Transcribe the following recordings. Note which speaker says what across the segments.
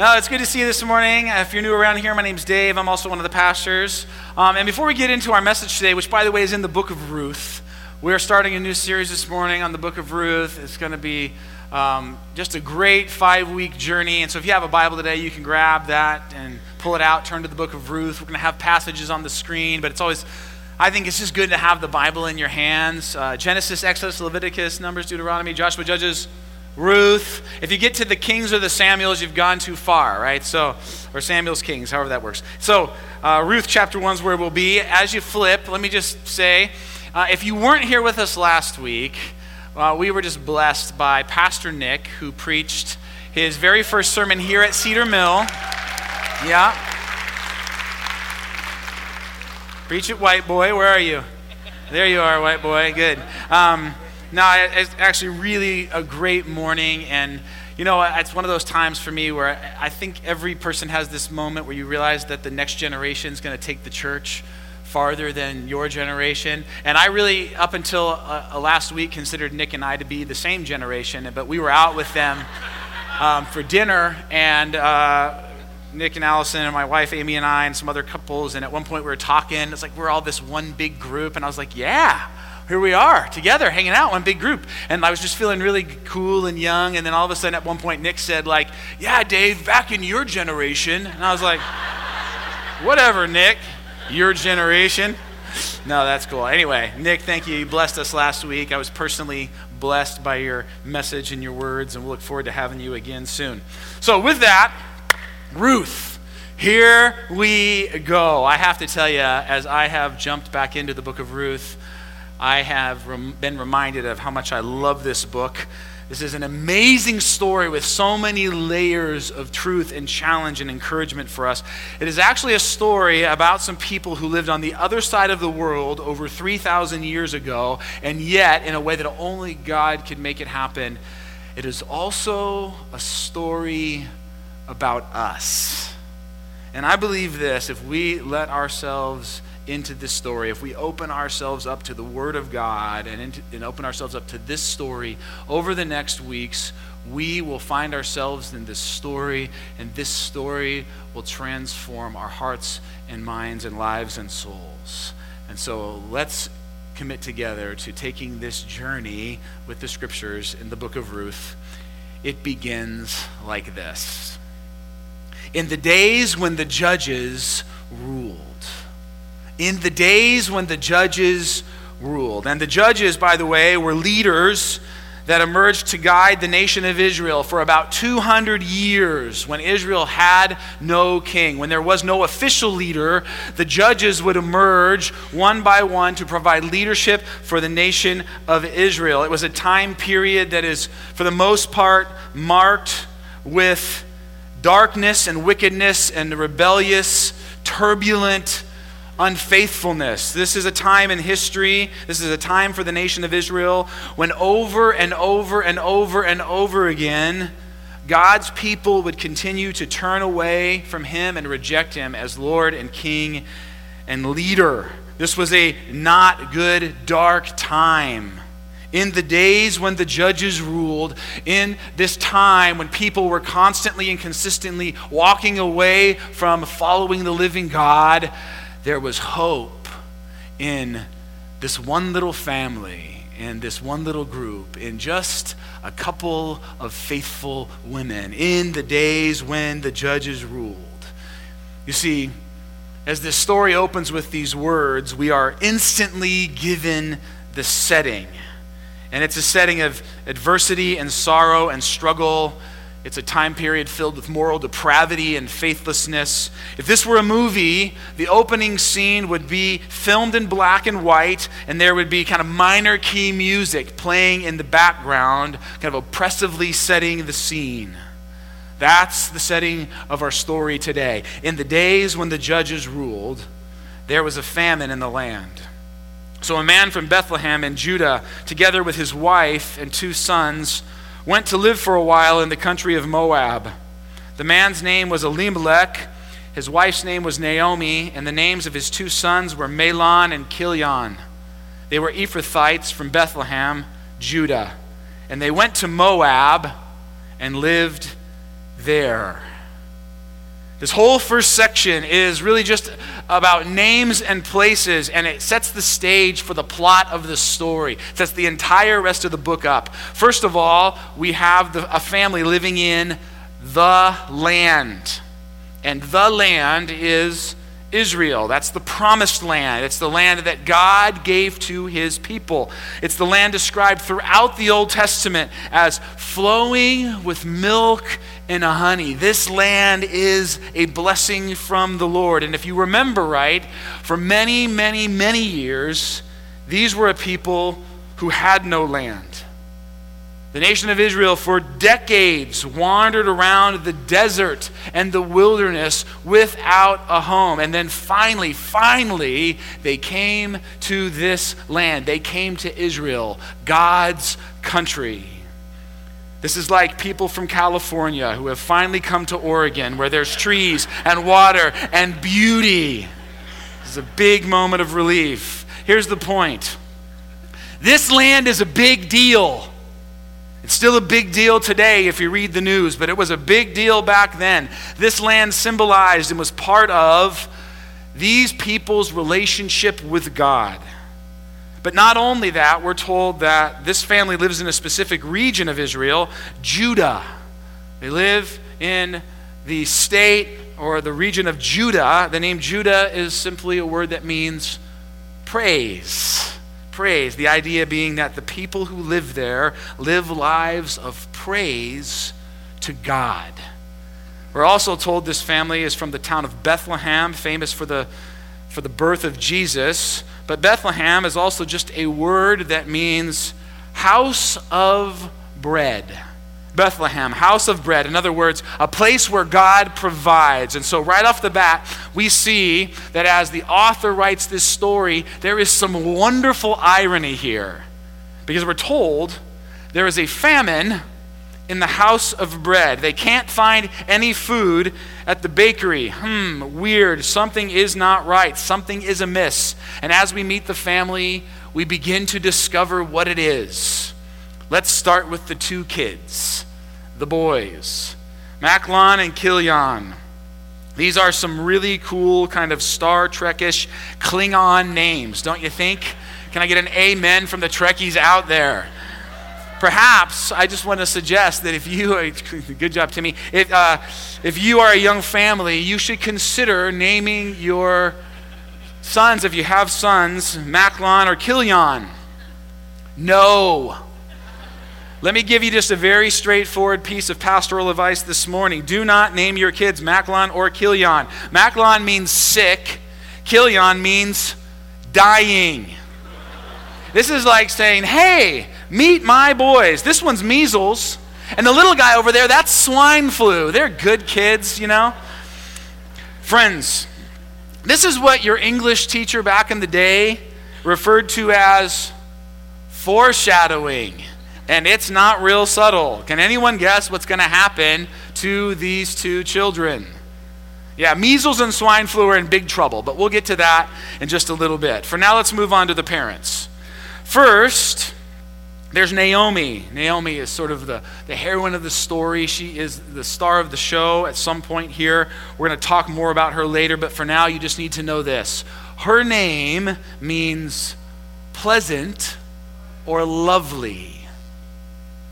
Speaker 1: It's good to see you this morning. If you're new around here, my name's Dave. I'm also one of the pastors. Um, and before we get into our message today, which by the way is in the book of Ruth, we're starting a new series this morning on the book of Ruth. It's going to be um, just a great five week journey. And so if you have a Bible today, you can grab that and pull it out, turn to the book of Ruth. We're going to have passages on the screen, but it's always I think it's just good to have the Bible in your hands. Uh, Genesis, Exodus, Leviticus, Numbers, Deuteronomy, Joshua, Judges, Ruth. If you get to the Kings or the Samuels, you've gone too far, right? So, or Samuel's Kings, however that works. So, uh, Ruth chapter 1 is where we'll be. As you flip, let me just say uh, if you weren't here with us last week, uh, we were just blessed by Pastor Nick, who preached his very first sermon here at Cedar Mill. Yeah. Preach it, white boy. Where are you? There you are, white boy. Good. Um, no, it's actually really a great morning. And, you know, it's one of those times for me where I think every person has this moment where you realize that the next generation is going to take the church farther than your generation. And I really, up until uh, uh, last week, considered Nick and I to be the same generation. But we were out with them um, for dinner, and uh, Nick and Allison and my wife Amy and I and some other couples. And at one point we were talking. It's like we're all this one big group, and I was like, yeah here we are together hanging out one big group. And i was just feeling really cool and young and then all of a sudden at one point nick said like yeah dave back in your generation. And i was like whatever nick your generation. No that's cool. Anyway nick thank you. You blessed us last week. I was personally blessed by your message and your words and we'll look forward to having you again soon. So with that ruth here we go. I have to tell you, as I have jumped back into the book of Ruth, I have rem- been reminded of how much I love this book. This is an amazing story with so many layers of truth and challenge and encouragement for us. It is actually a story about some people who lived on the other side of the world over 3,000 years ago, and yet, in a way that only God could make it happen, it is also a story about us. And I believe this if we let ourselves into this story, if we open ourselves up to the Word of God and, into, and open ourselves up to this story over the next weeks, we will find ourselves in this story, and this story will transform our hearts and minds and lives and souls. And so let's commit together to taking this journey with the scriptures in the book of Ruth. It begins like this In the days when the judges ruled, in the days when the judges ruled. And the judges, by the way, were leaders that emerged to guide the nation of Israel for about 200 years when Israel had no king. When there was no official leader, the judges would emerge one by one to provide leadership for the nation of Israel. It was a time period that is, for the most part, marked with darkness and wickedness and rebellious, turbulent, unfaithfulness. This is a time in history, this is a time for the nation of Israel when over and over and over and over again, God's people would continue to turn away from Him and reject Him as Lord and King and leader. This was a not good, dark time. In the days when the judges ruled, in this time when people were constantly and consistently walking away from following the living God, there was hope in this one little family, in this one little group, in just a couple of faithful women in the days when the judges ruled. You see, as this story opens with these words, we are instantly given the setting. And it's a setting of adversity and sorrow and struggle it's a time period filled with moral depravity and faithlessness. If this were a movie, the opening scene would be filmed in black and white, and there would be kind of minor key music playing in the background, kind of oppressively setting the scene. That's the setting of our story today. In the days when the judges ruled, there was a famine in the land. So a man from Bethlehem in Judah, together with his wife and two sons, went to live for a while in the country of Moab. The man's name was Elimelech, his wife's name was Naomi, and the names of his two sons were Mahlon and Chilion. They were Ephrathites from Bethlehem, Judah. And they went to Moab and lived there. This whole first section is really just about names and places, and it sets the stage for the plot of the story. It sets the entire rest of the book up. First of all, we have the, a family living in the land. And the land is Israel. That's the promised land. It's the land that God gave to his people. It's the land described throughout the Old Testament as flowing with milk and honey. This land is a blessing from the Lord. And if you remember right, for many, many, many years, these were a people who had no land. The nation of Israel, for decades, wandered around the desert and the wilderness without a home. And then finally, finally, they came to this land. They came to Israel, God's country. This is like people from California who have finally come to Oregon where there's trees and water and beauty. This is a big moment of relief. Here's the point this land is a big deal. It's still a big deal today if you read the news, but it was a big deal back then. This land symbolized and was part of these people's relationship with God. But not only that, we're told that this family lives in a specific region of Israel, Judah. They live in the state or the region of Judah. The name Judah is simply a word that means praise praise. The idea being that the people who live there live lives of praise to God. We're also told this family is from the town of Bethlehem, famous for the, for the birth of Jesus. But Bethlehem is also just a word that means house of bread. Bethlehem, house of bread. In other words, a place where God provides. And so, right off the bat, we see that as the author writes this story, there is some wonderful irony here. Because we're told there is a famine in the house of bread. They can't find any food at the bakery. Hmm, weird. Something is not right. Something is amiss. And as we meet the family, we begin to discover what it is. Let's start with the two kids the boys Mahlon and Chilion. These are some really cool, kind of Star Trekish Klingon names, don't you think? Can I get an amen from the Trekkies out there? Perhaps I just want to suggest that if you, good job, Timmy, if, uh, if you are a young family, you should consider naming your sons, if you have sons, Mahlon or Chilion. No. Let me give you just a very straightforward piece of pastoral advice this morning. Do not name your kids Mahlon or Chilion. Mahlon means sick, Chilion means dying. This is like saying, hey, meet my boys. This one's measles, and the little guy over there, that's swine flu. They're good kids, you know? Friends, this is what your English teacher back in the day referred to as foreshadowing and it's not real subtle. Can anyone guess what's going to happen to these two children? Yeah, measles and swine flu are in big trouble, but we'll get to that in just a little bit. For now, let's move on to the parents. First, there's Naomi. Naomi is sort of the, the heroine of the story. She is the star of the show at some point here. We're going to talk more about her later, but for now, you just need to know this. Her name means pleasant or lovely.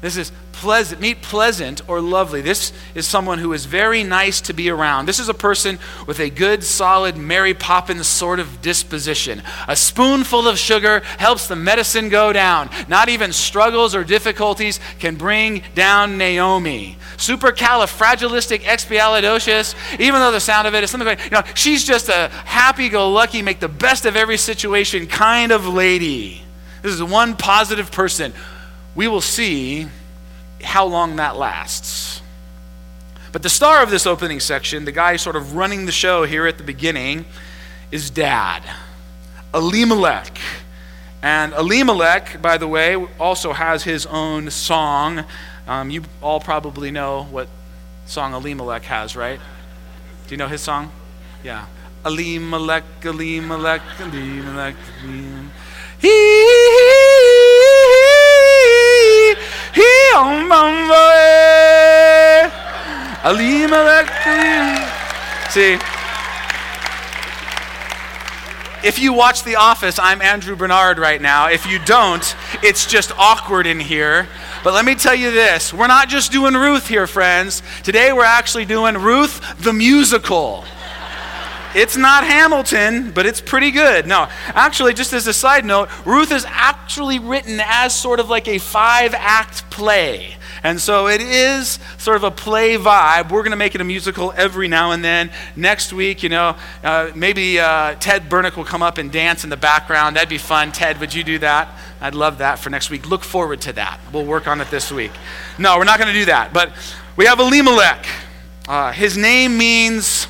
Speaker 1: This is pleasant, meet pleasant or lovely. This is someone who is very nice to be around. This is a person with a good, solid Mary Poppins sort of disposition. A spoonful of sugar helps the medicine go down. Not even struggles or difficulties can bring down Naomi. Supercalifragilisticexpialidocious, even though the sound of it is something like, you know, she's just a happy go lucky, make the best of every situation kind of lady. This is one positive person we will see how long that lasts. But the star of this opening section, the guy sort of running the show here at the beginning, is dad, Elimelech. And Elimelech, by the way, also has his own song. Um, you all probably know what song Elimelech has, right? Do you know his song? Yeah. Elimelech, Elimelech, Elimelech, Elimelech. He See? If you watch The Office, I'm Andrew Bernard right now. If you don't, it's just awkward in here. But let me tell you this we're not just doing Ruth here, friends. Today we're actually doing Ruth the musical. It's not Hamilton, but it's pretty good. No, actually, just as a side note, Ruth is actually written as sort of like a five act play. And so it is sort of a play vibe. We're going to make it a musical every now and then. Next week, you know, uh, maybe uh, Ted Bernick will come up and dance in the background. That'd be fun. Ted, would you do that? I'd love that for next week. Look forward to that. We'll work on it this week. No, we're not going to do that. But we have Elimelech. Uh, his name means,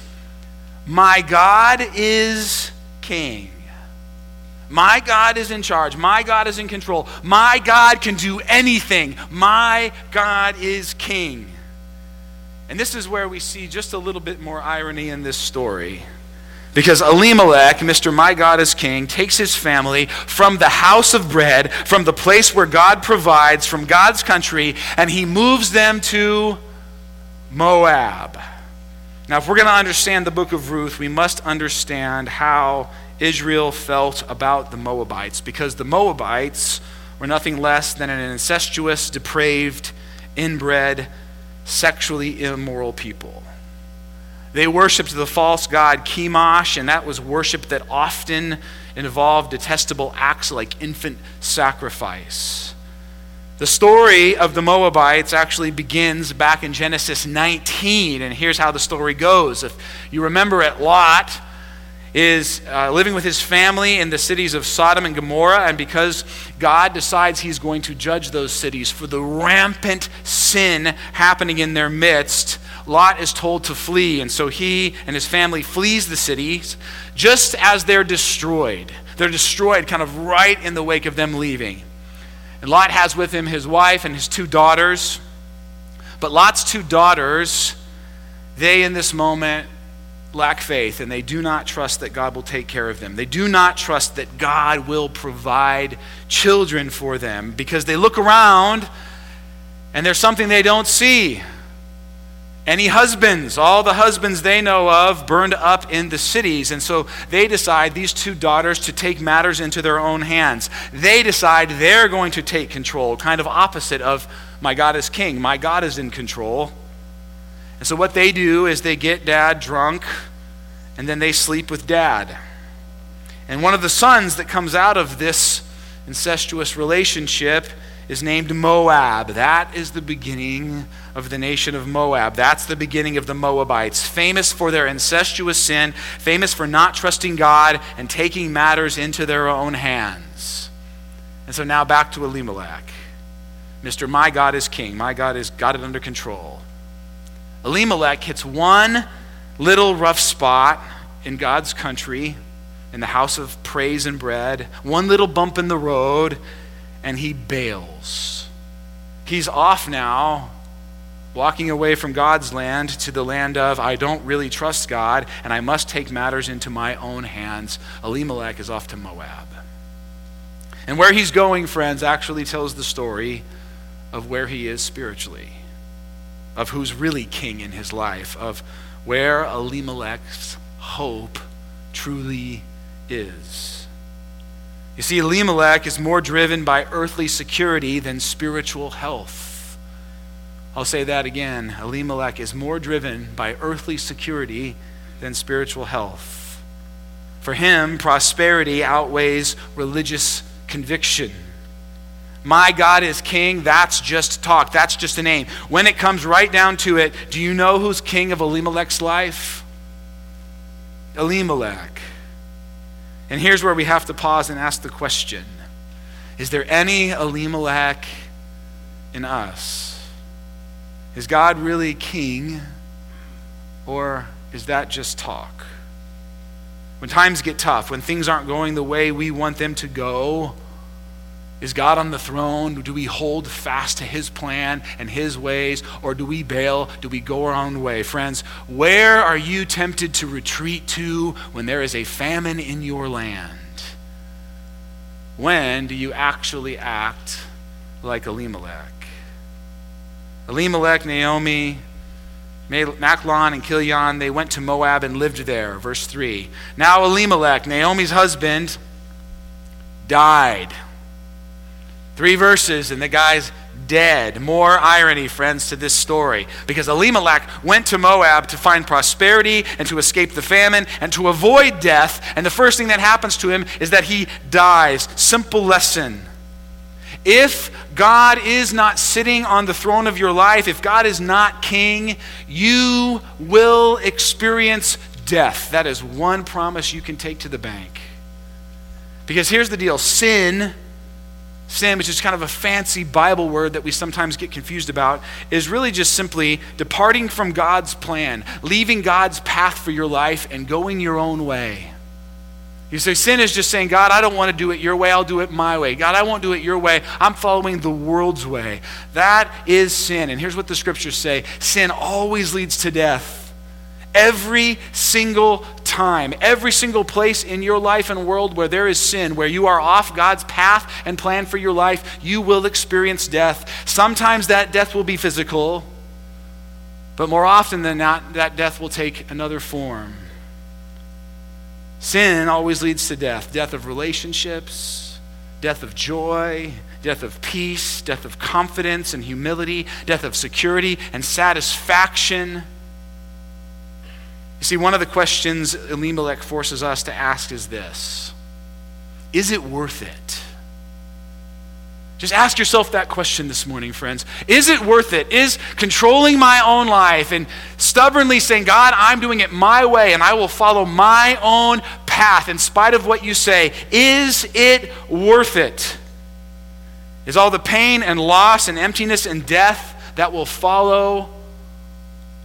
Speaker 1: My God is King. My God is in charge. My God is in control. My God can do anything. My God is king. And this is where we see just a little bit more irony in this story. Because Elimelech, Mr. My God is King, takes his family from the house of bread, from the place where God provides, from God's country, and he moves them to Moab. Now, if we're going to understand the book of Ruth, we must understand how Israel felt about the Moabites because the Moabites were nothing less than an incestuous, depraved, inbred, sexually immoral people. They worshiped the false god Chemosh, and that was worship that often involved detestable acts like infant sacrifice. The story of the Moabites actually begins back in Genesis 19, and here's how the story goes. If you remember it, Lot is uh, living with his family in the cities of Sodom and Gomorrah, and because God decides he's going to judge those cities for the rampant sin happening in their midst, Lot is told to flee, and so he and his family flees the cities just as they're destroyed. They're destroyed kind of right in the wake of them leaving. And Lot has with him his wife and his two daughters. But Lot's two daughters, they in this moment lack faith and they do not trust that God will take care of them. They do not trust that God will provide children for them because they look around and there's something they don't see. Any husbands, all the husbands they know of, burned up in the cities. And so they decide, these two daughters, to take matters into their own hands. They decide they're going to take control, kind of opposite of my God is king, my God is in control. And so what they do is they get dad drunk and then they sleep with dad. And one of the sons that comes out of this incestuous relationship is named Moab. That is the beginning of the nation of Moab. That's the beginning of the Moabites, famous for their incestuous sin, famous for not trusting God and taking matters into their own hands. And so now back to Elimelech. Mr. My God is king. My God has got it under control. Elimelech hits one little rough spot in God's country, in the house of praise and bread, one little bump in the road, and he bails. He's off now, walking away from God's land to the land of, I don't really trust God, and I must take matters into my own hands. Elimelech is off to Moab. And where he's going, friends, actually tells the story of where he is spiritually of who's really king in his life, of where Elimelech's hope truly is. You see, Elimelech is more driven by earthly security than spiritual health. I'll say that again. Elimelech is more driven by earthly security than spiritual health. For him, prosperity outweighs religious conviction. My God is king, that's just talk. That's just a name. When it comes right down to it, do you know who's king of Elimelech's life? Elimelech. And here's where we have to pause and ask the question Is there any Elimelech in us? Is God really king, or is that just talk? When times get tough, when things aren't going the way we want them to go, is God on the throne? Do we hold fast to his plan and his ways, or do we bail? Do we go our own way? Friends, where are you tempted to retreat to when there is a famine in your land? When do you actually act like Elimelech? Elimelech, Naomi, Mahlon and Chilion, they went to Moab and lived there. Verse 3. Now Elimelech, Naomi's husband, died. Three verses, and the guy's dead. More irony, friends, to this story. Because Elimelech went to Moab to find prosperity and to escape the famine and to avoid death. And the first thing that happens to him is that he dies. Simple lesson. If God is not sitting on the throne of your life, if God is not king, you will experience death. That is one promise you can take to the bank. Because here's the deal sin Sin, which is kind of a fancy Bible word that we sometimes get confused about, is really just simply departing from God's plan, leaving God's path for your life, and going your own way. You say, sin is just saying, God, I don't want to do it your way, I'll do it my way. God, I won't do it your way, I'm following the world's way. That is sin. And here's what the scriptures say sin always leads to death. Every single time, every single place in your life and world where there is sin, where you are off God's path and plan for your life, you will experience death. Sometimes that death will be physical, but more often than not, that death will take another form. Sin always leads to death death of relationships, death of joy, death of peace, death of confidence and humility, death of security and satisfaction. You see, one of the questions Elimelech forces us to ask is this Is it worth it? Just ask yourself that question this morning, friends. Is it worth it? Is controlling my own life and stubbornly saying, God, I'm doing it my way and I will follow my own path in spite of what you say, is it worth it? Is all the pain and loss and emptiness and death that will follow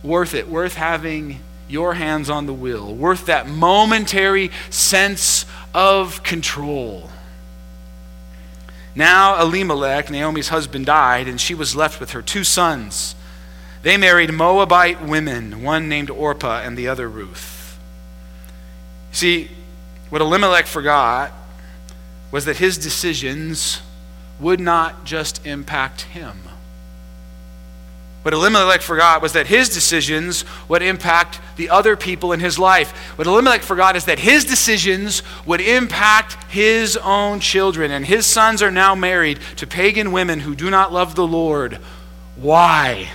Speaker 1: worth it? Worth having your hands on the wheel, worth that momentary sense of control. Now, Elimelech, Naomi's husband, died, and she was left with her two sons. They married Moabite women, one named Orpah and the other Ruth. See, what Elimelech forgot was that his decisions would not just impact him. What Elimelech forgot was that his decisions would impact the other people in his life. What Elimelech forgot is that his decisions would impact his own children. And his sons are now married to pagan women who do not love the Lord. Why?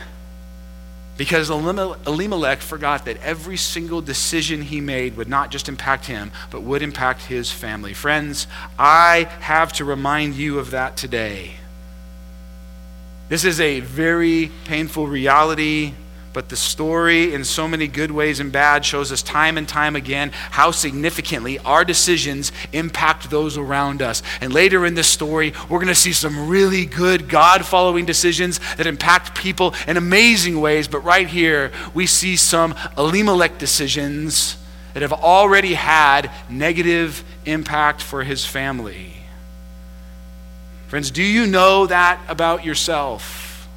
Speaker 1: Because Elimelech forgot that every single decision he made would not just impact him, but would impact his family. Friends, I have to remind you of that today. This is a very painful reality, but the story, in so many good ways and bad, shows us time and time again how significantly our decisions impact those around us. And later in this story, we're going to see some really good God following decisions that impact people in amazing ways. But right here, we see some Elimelech decisions that have already had negative impact for his family. Friends, do you know that about yourself?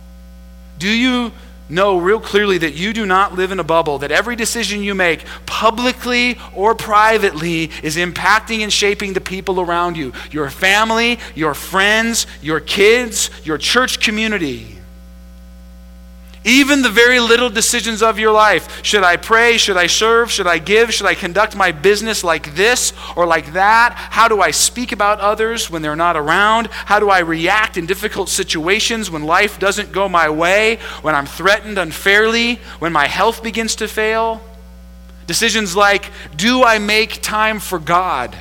Speaker 1: Do you know real clearly that you do not live in a bubble, that every decision you make, publicly or privately, is impacting and shaping the people around you? Your family, your friends, your kids, your church community. Even the very little decisions of your life. Should I pray? Should I serve? Should I give? Should I conduct my business like this or like that? How do I speak about others when they're not around? How do I react in difficult situations when life doesn't go my way? When I'm threatened unfairly? When my health begins to fail? Decisions like do I make time for God?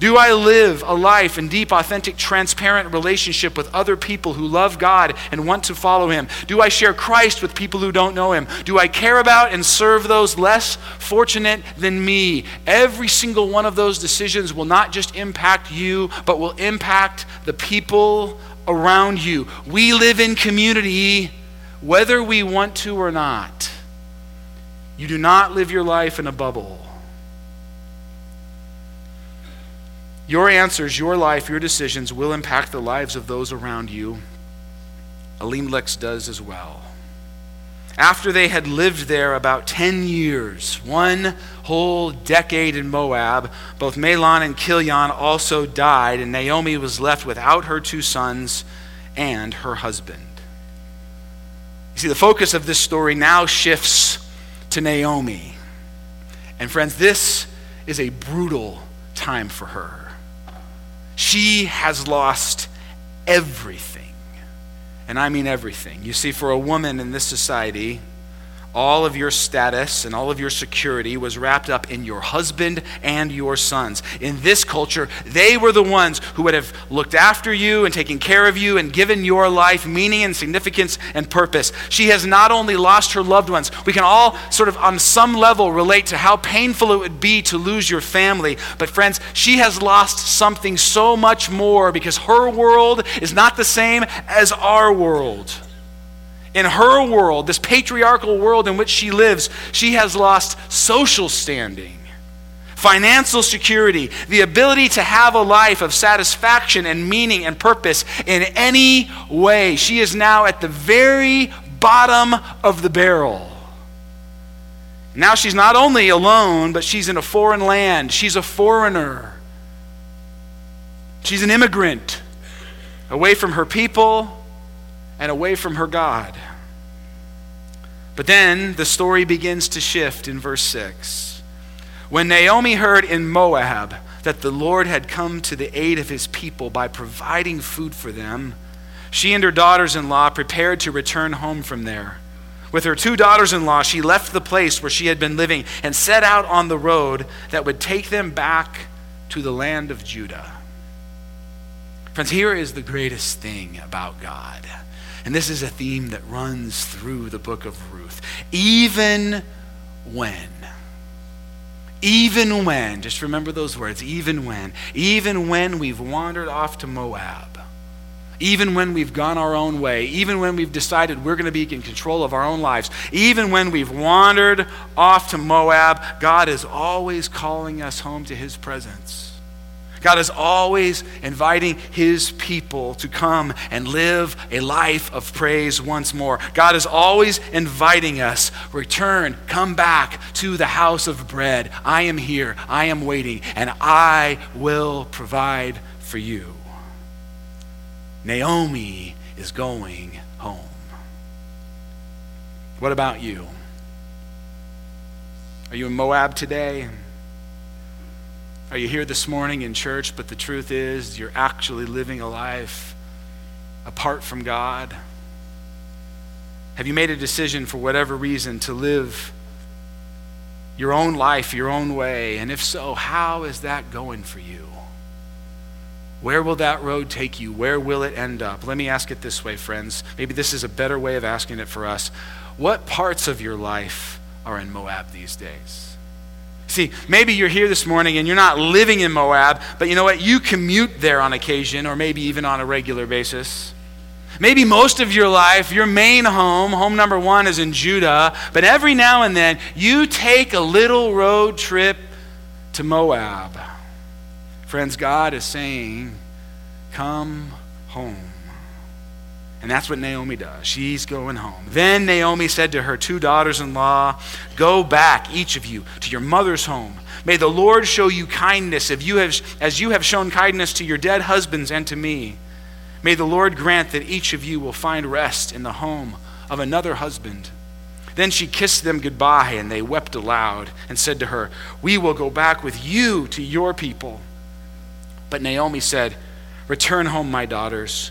Speaker 1: Do I live a life in deep, authentic, transparent relationship with other people who love God and want to follow Him? Do I share Christ with people who don't know Him? Do I care about and serve those less fortunate than me? Every single one of those decisions will not just impact you, but will impact the people around you. We live in community whether we want to or not. You do not live your life in a bubble. Your answers, your life, your decisions will impact the lives of those around you. Elimelech does as well. After they had lived there about 10 years, one whole decade in Moab, both Mahlon and Chilion also died, and Naomi was left without her two sons and her husband. You see, the focus of this story now shifts to Naomi. And friends, this is a brutal time for her. She has lost everything. And I mean everything. You see, for a woman in this society, all of your status and all of your security was wrapped up in your husband and your sons. In this culture, they were the ones who would have looked after you and taken care of you and given your life meaning and significance and purpose. She has not only lost her loved ones, we can all sort of on some level relate to how painful it would be to lose your family. But, friends, she has lost something so much more because her world is not the same as our world. In her world, this patriarchal world in which she lives, she has lost social standing, financial security, the ability to have a life of satisfaction and meaning and purpose in any way. She is now at the very bottom of the barrel. Now she's not only alone, but she's in a foreign land. She's a foreigner. She's an immigrant away from her people and away from her God. But then the story begins to shift in verse 6. When Naomi heard in Moab that the Lord had come to the aid of his people by providing food for them, she and her daughters in law prepared to return home from there. With her two daughters in law, she left the place where she had been living and set out on the road that would take them back to the land of Judah. Friends, here is the greatest thing about God and this is a theme that runs through the book of Ruth. Even when, even when, just remember those words, even when, even when we've wandered off to Moab, even when we've gone our own way, even when we've decided we're going to be in control of our own lives, even when we've wandered off to Moab, God is always calling us home to His presence. God is always inviting his people to come and live a life of praise once more. God is always inviting us, return, come back to the house of bread. I am here, I am waiting, and I will provide for you. Naomi is going home. What about you? Are you in Moab today? Are you here this morning in church, but the truth is you're actually living a life apart from God? Have you made a decision for whatever reason to live your own life your own way? And if so, how is that going for you? Where will that road take you? Where will it end up? Let me ask it this way, friends. Maybe this is a better way of asking it for us. What parts of your life are in Moab these days? See, maybe you're here this morning and you're not living in Moab, but you know what? You commute there on occasion or maybe even on a regular basis. Maybe most of your life, your main home, home number one, is in Judah, but every now and then you take a little road trip to Moab. Friends, God is saying, Come home. And that's what Naomi does. She's going home. Then Naomi said to her two daughters in law, Go back, each of you, to your mother's home. May the Lord show you kindness if you have, as you have shown kindness to your dead husbands and to me. May the Lord grant that each of you will find rest in the home of another husband. Then she kissed them goodbye, and they wept aloud and said to her, We will go back with you to your people. But Naomi said, Return home, my daughters.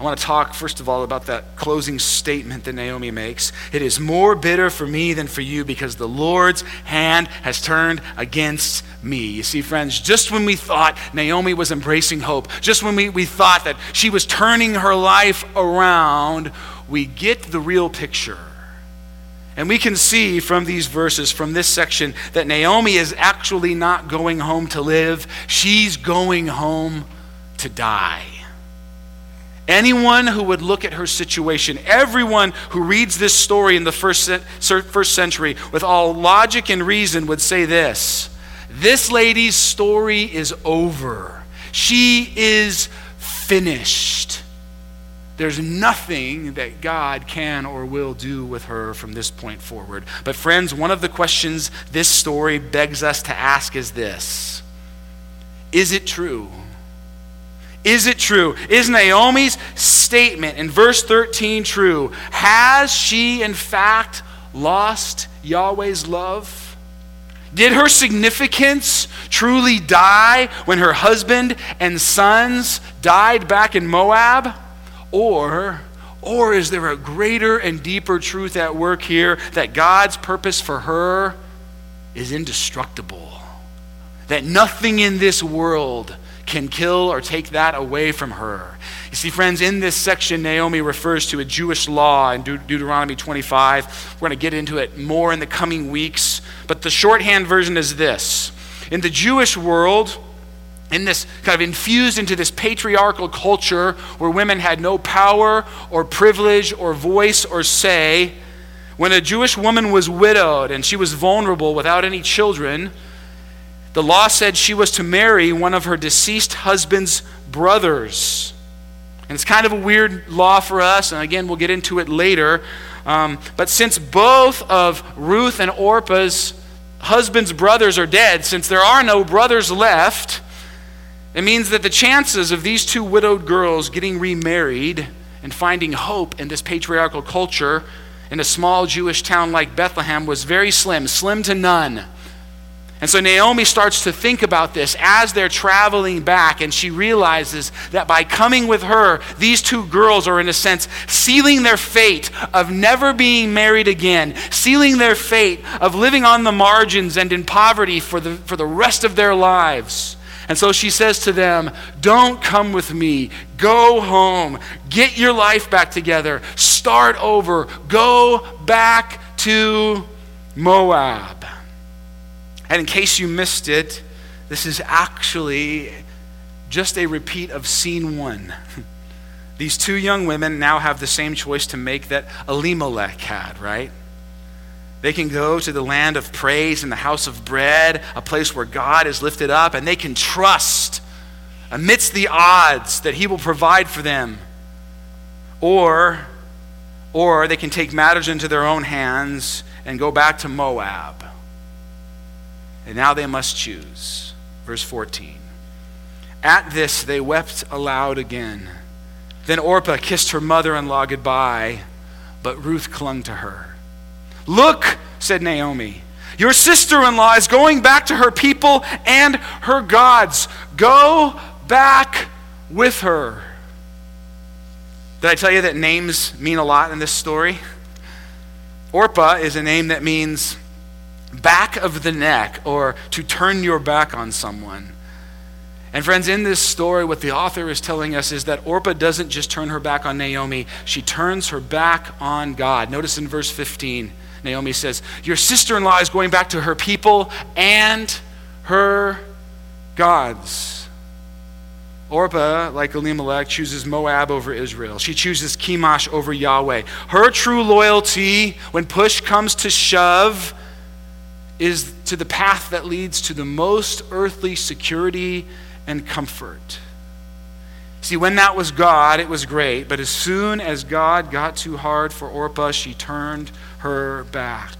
Speaker 1: I want to talk, first of all, about that closing statement that Naomi makes. It is more bitter for me than for you because the Lord's hand has turned against me. You see, friends, just when we thought Naomi was embracing hope, just when we, we thought that she was turning her life around, we get the real picture. And we can see from these verses, from this section, that Naomi is actually not going home to live, she's going home to die. Anyone who would look at her situation, everyone who reads this story in the first, first century with all logic and reason would say this This lady's story is over. She is finished. There's nothing that God can or will do with her from this point forward. But, friends, one of the questions this story begs us to ask is this Is it true? Is it true? Is Naomi's statement in verse 13 true? Has she, in fact, lost Yahweh's love? Did her significance truly die when her husband and sons died back in Moab? Or, or is there a greater and deeper truth at work here that God's purpose for her is indestructible? That nothing in this world can kill or take that away from her. You see, friends, in this section, Naomi refers to a Jewish law in De- Deuteronomy 25. We're going to get into it more in the coming weeks. But the shorthand version is this In the Jewish world, in this kind of infused into this patriarchal culture where women had no power or privilege or voice or say, when a Jewish woman was widowed and she was vulnerable without any children, the law said she was to marry one of her deceased husband's brothers. And it's kind of a weird law for us, and again, we'll get into it later. Um, but since both of Ruth and Orpah's husband's brothers are dead, since there are no brothers left, it means that the chances of these two widowed girls getting remarried and finding hope in this patriarchal culture in a small Jewish town like Bethlehem was very slim, slim to none. And so Naomi starts to think about this as they're traveling back, and she realizes that by coming with her, these two girls are, in a sense, sealing their fate of never being married again, sealing their fate of living on the margins and in poverty for the, for the rest of their lives. And so she says to them, Don't come with me. Go home. Get your life back together. Start over. Go back to Moab. And in case you missed it, this is actually just a repeat of scene one. These two young women now have the same choice to make that Elimelech had, right? They can go to the land of praise and the house of bread, a place where God is lifted up, and they can trust amidst the odds that He will provide for them. Or, or they can take matters into their own hands and go back to Moab. And now they must choose. Verse 14. At this they wept aloud again. Then Orpah kissed her mother in law goodbye, but Ruth clung to her. Look, said Naomi, your sister in law is going back to her people and her gods. Go back with her. Did I tell you that names mean a lot in this story? Orpah is a name that means back of the neck or to turn your back on someone. And friends, in this story, what the author is telling us is that Orpah doesn't just turn her back on Naomi, she turns her back on God. Notice in verse 15, Naomi says, Your sister in law is going back to her people and her gods. Orpah, like Elimelech, chooses Moab over Israel. She chooses Chemosh over Yahweh. Her true loyalty, when push comes to shove, is to the path that leads to the most earthly security and comfort. See, when that was God, it was great, but as soon as God got too hard for Orpah, she turned her back.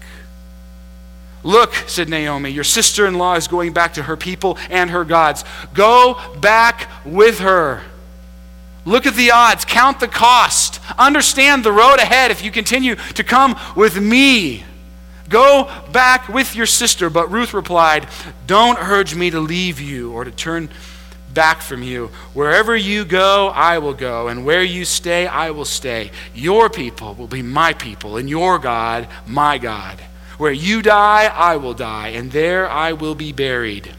Speaker 1: Look, said Naomi, your sister in law is going back to her people and her gods. Go back with her. Look at the odds, count the cost, understand the road ahead if you continue to come with me. Go back with your sister. But Ruth replied, Don't urge me to leave you or to turn back from you. Wherever you go, I will go, and where you stay, I will stay. Your people will be my people, and your God, my God. Where you die, I will die, and there I will be buried.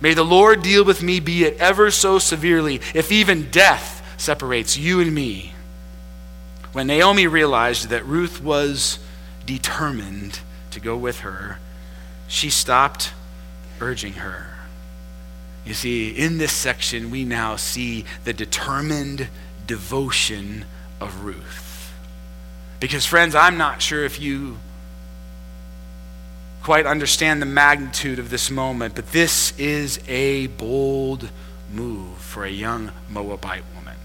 Speaker 1: May the Lord deal with me, be it ever so severely, if even death separates you and me. When Naomi realized that Ruth was determined to go with her, she stopped urging her. You see, in this section, we now see the determined, devotion of Ruth. Because, friends, I'm not sure if you quite understand the magnitude of this moment, but this is a bold move for a young Moabite woman.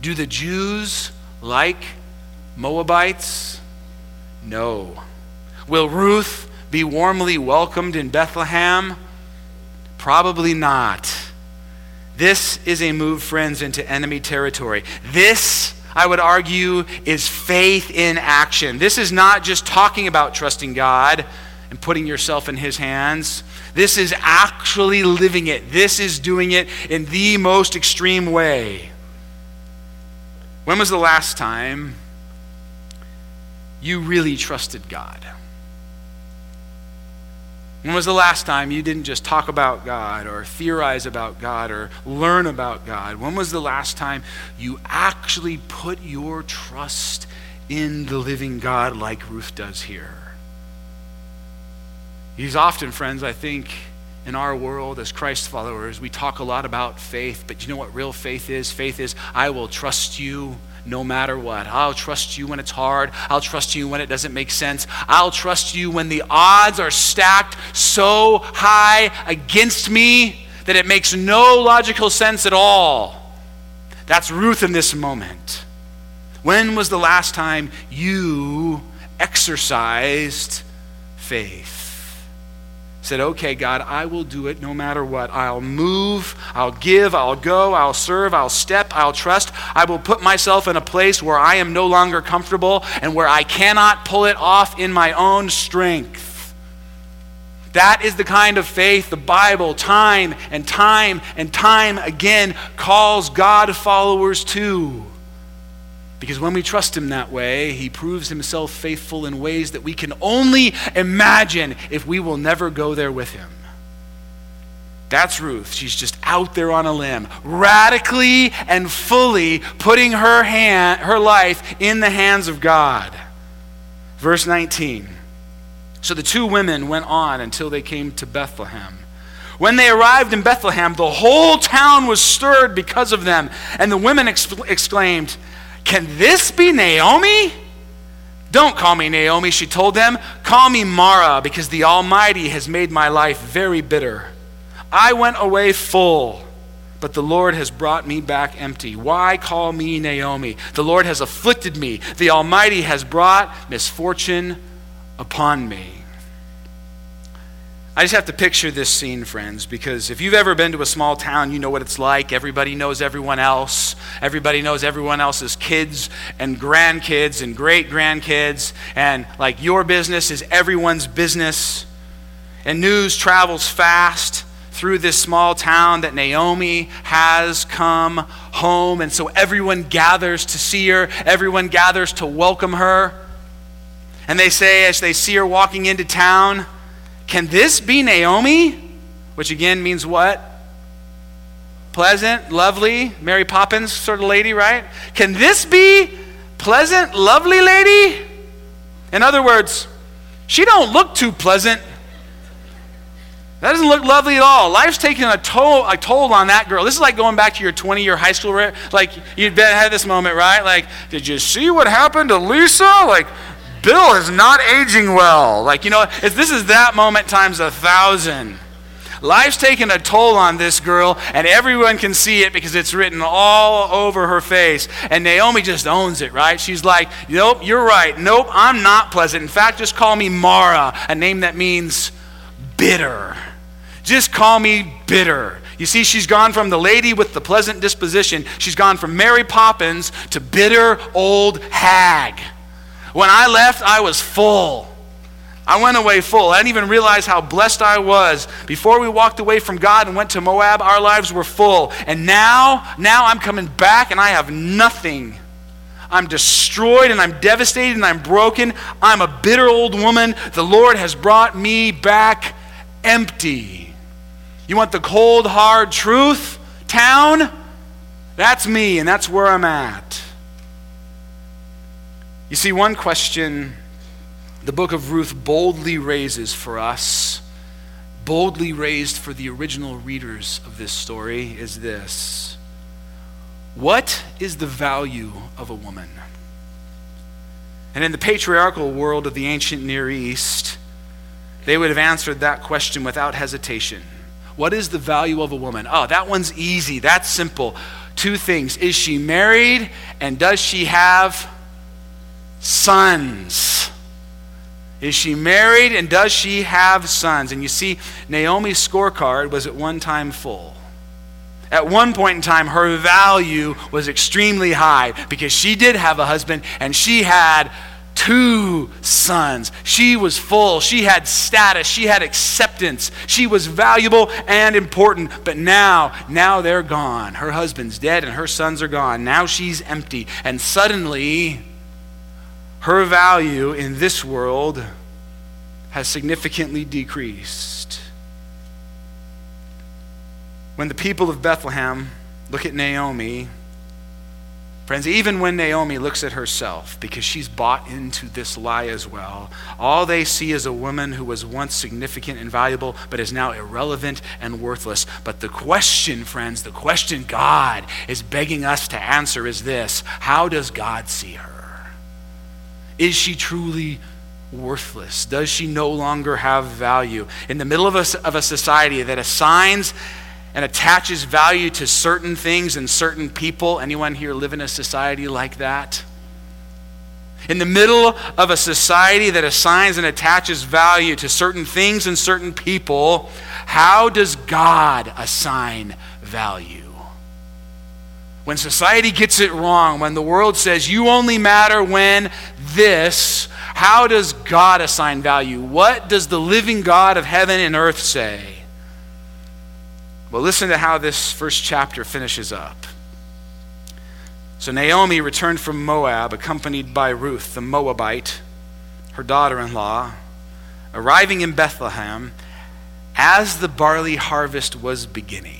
Speaker 1: Do the Jews like Moabites? No. Will Ruth be warmly welcomed in Bethlehem? Probably not. This is a move, friends, into enemy territory. This, I would argue, is faith in action. This is not just talking about trusting God and putting yourself in His hands. This is actually living it. This is doing it in the most extreme way. When was the last time you really trusted God? When was the last time you didn't just talk about God or theorize about God or learn about God? When was the last time you actually put your trust in the living God like Ruth does here? He's often, friends, I think, in our world as Christ followers, we talk a lot about faith, but you know what real faith is? Faith is, I will trust you no matter what. I'll trust you when it's hard. I'll trust you when it doesn't make sense. I'll trust you when the odds are stacked so high against me that it makes no logical sense at all. That's Ruth in this moment. When was the last time you exercised faith? Said, Okay, God, I will do it no matter what. I'll move, I'll give, I'll go, I'll serve, I'll step, I'll trust. I will put myself in a place where I am no longer comfortable and where I cannot pull it off in my own strength. That is the kind of faith the Bible, time and time and time again, calls God followers to. Because when we trust Him that way, He proves Himself faithful in ways that we can only imagine if we will never go there with Him. That's Ruth. She's just out there on a limb, radically and fully putting her hand, her life in the hands of God. Verse 19. So the two women went on until they came to Bethlehem. When they arrived in Bethlehem, the whole town was stirred because of them, and the women exclaimed, can this be Naomi? Don't call me Naomi, she told them. Call me Mara, because the Almighty has made my life very bitter. I went away full, but the Lord has brought me back empty. Why call me Naomi? The Lord has afflicted me. The Almighty has brought misfortune upon me. I just have to picture this scene, friends, because if you've ever been to a small town, you know what it's like. Everybody knows everyone else. Everybody knows everyone else's kids and grandkids and great grandkids. And like your business is everyone's business. And news travels fast through this small town that Naomi has come home. And so everyone gathers to see her, everyone gathers to welcome her. And they say, as they see her walking into town, can this be Naomi? Which again means what? Pleasant, lovely, Mary Poppins sort of lady, right? Can this be pleasant, lovely lady? In other words, she don't look too pleasant. That doesn't look lovely at all. Life's taking a toll, a toll on that girl. This is like going back to your 20 year high school. Like, you'd had this moment, right? Like, did you see what happened to Lisa? Like, Bill is not aging well. Like, you know, this is that moment times a thousand. Life's taking a toll on this girl, and everyone can see it because it's written all over her face. And Naomi just owns it, right? She's like, Nope, you're right. Nope, I'm not pleasant. In fact, just call me Mara, a name that means bitter. Just call me bitter. You see, she's gone from the lady with the pleasant disposition, she's gone from Mary Poppins to bitter old hag. When I left, I was full. I went away full. I didn't even realize how blessed I was. Before we walked away from God and went to Moab, our lives were full. And now, now I'm coming back and I have nothing. I'm destroyed and I'm devastated and I'm broken. I'm a bitter old woman. The Lord has brought me back empty. You want the cold, hard truth? Town? That's me, and that's where I'm at. You see, one question the book of Ruth boldly raises for us, boldly raised for the original readers of this story, is this What is the value of a woman? And in the patriarchal world of the ancient Near East, they would have answered that question without hesitation. What is the value of a woman? Oh, that one's easy. That's simple. Two things. Is she married and does she have sons? Is she married and does she have sons? And you see, Naomi's scorecard was at one time full. At one point in time, her value was extremely high because she did have a husband and she had two sons. She was full. She had status. She had acceptance. She was valuable and important. But now, now they're gone. Her husband's dead and her sons are gone. Now she's empty. And suddenly, her value in this world has significantly decreased. When the people of Bethlehem look at Naomi, friends, even when Naomi looks at herself, because she's bought into this lie as well, all they see is a woman who was once significant and valuable, but is now irrelevant and worthless. But the question, friends, the question God is begging us to answer is this How does God see her? Is she truly worthless? Does she no longer have value? In the middle of a, of a society that assigns and attaches value to certain things and certain people. Anyone here live in a society like that? In the middle of a society that assigns and attaches value to certain things and certain people, how does God assign value? When society gets it wrong, when the world says you only matter when this, how does God assign value? What does the living God of heaven and earth say? Well, listen to how this first chapter finishes up. So Naomi returned from Moab, accompanied by Ruth, the Moabite, her daughter in law, arriving in Bethlehem as the barley harvest was beginning.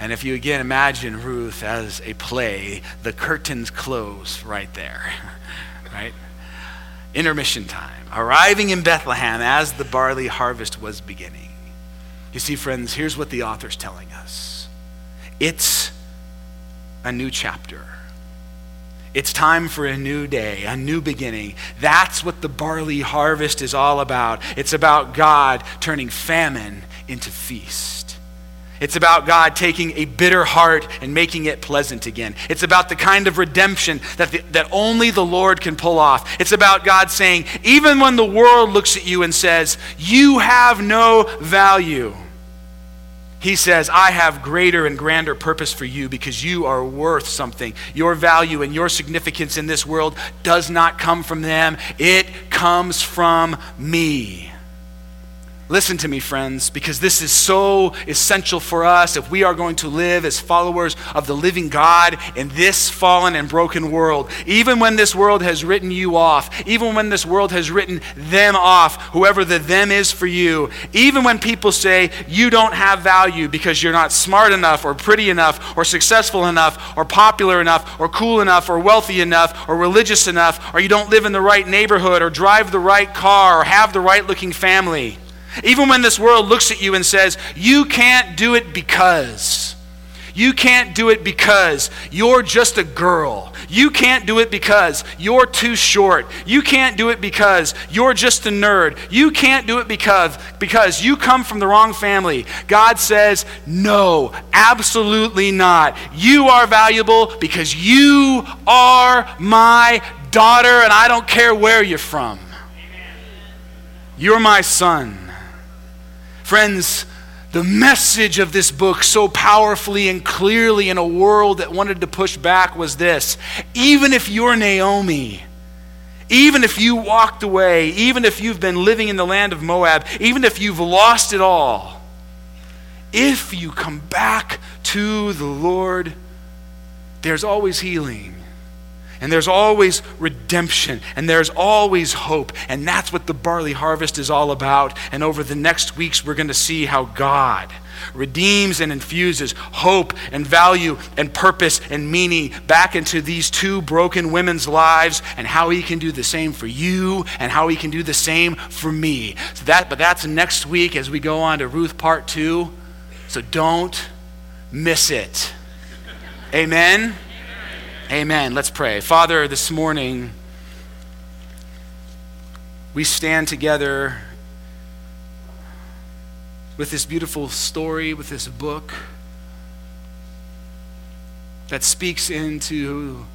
Speaker 1: And if you again imagine Ruth as a play, the curtains close right there, right? Intermission time. Arriving in Bethlehem as the barley harvest was beginning. You see, friends, here's what the author's telling us it's a new chapter. It's time for a new day, a new beginning. That's what the barley harvest is all about. It's about God turning famine into feast. It's about God taking a bitter heart and making it pleasant again. It's about the kind of redemption that, the, that only the Lord can pull off. It's about God saying, even when the world looks at you and says, You have no value, He says, I have greater and grander purpose for you because you are worth something. Your value and your significance in this world does not come from them, it comes from me. Listen to me, friends, because this is so essential for us if we are going to live as followers of the living God in this fallen and broken world. Even when this world has written you off, even when this world has written them off, whoever the them is for you, even when people say you don't have value because you're not smart enough or pretty enough or successful enough or popular enough or cool enough or wealthy enough or religious enough or you don't live in the right neighborhood or drive the right car or have the right looking family. Even when this world looks at you and says, You can't do it because. You can't do it because you're just a girl. You can't do it because you're too short. You can't do it because you're just a nerd. You can't do it because because you come from the wrong family. God says, "No, absolutely not. You are valuable because you are my daughter and I don't care where you're from. You're my son." Friends, the message of this book, so powerfully and clearly in a world that wanted to push back, was this even if you're Naomi, even if you walked away, even if you've been living in the land of Moab, even if you've lost it all, if you come back to the Lord, there's always healing. And there's always redemption, and there's always hope. And that's what the barley harvest is all about. And over the next weeks, we're going to see how God redeems and infuses hope and value and purpose and meaning back into these two broken women's lives, and how He can do the same for you, and how He can do the same for me. So that, but that's next week as we go on to Ruth part two. So don't miss it. Amen. Amen. Let's pray. Father, this morning we stand together with this beautiful story, with this book that speaks into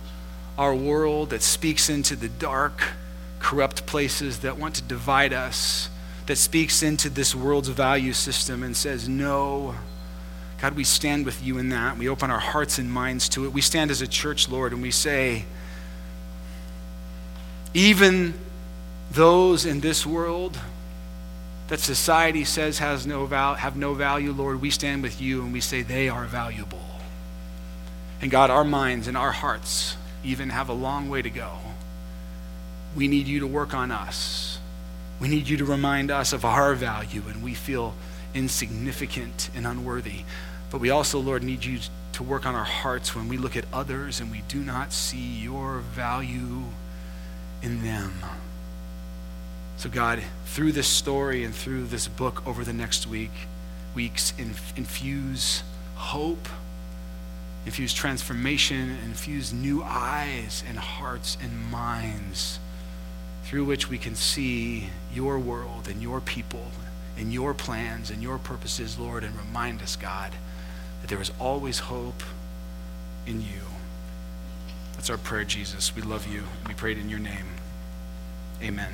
Speaker 1: our world, that speaks into the dark, corrupt places that want to divide us, that speaks into this world's value system and says, No. God, we stand with you in that. We open our hearts and minds to it. We stand as a church, Lord, and we say, even those in this world that society says has no val- have no value, Lord, we stand with you and we say they are valuable. And God, our minds and our hearts even have a long way to go. We need you to work on us. We need you to remind us of our value and we feel insignificant and unworthy. But we also, Lord, need you to work on our hearts when we look at others and we do not see your value in them. So, God, through this story and through this book over the next week, weeks, infuse hope, infuse transformation, infuse new eyes and hearts and minds through which we can see your world and your people and your plans and your purposes, Lord, and remind us, God, that there is always hope in you. That's our prayer, Jesus. We love you. We pray it in your name. Amen.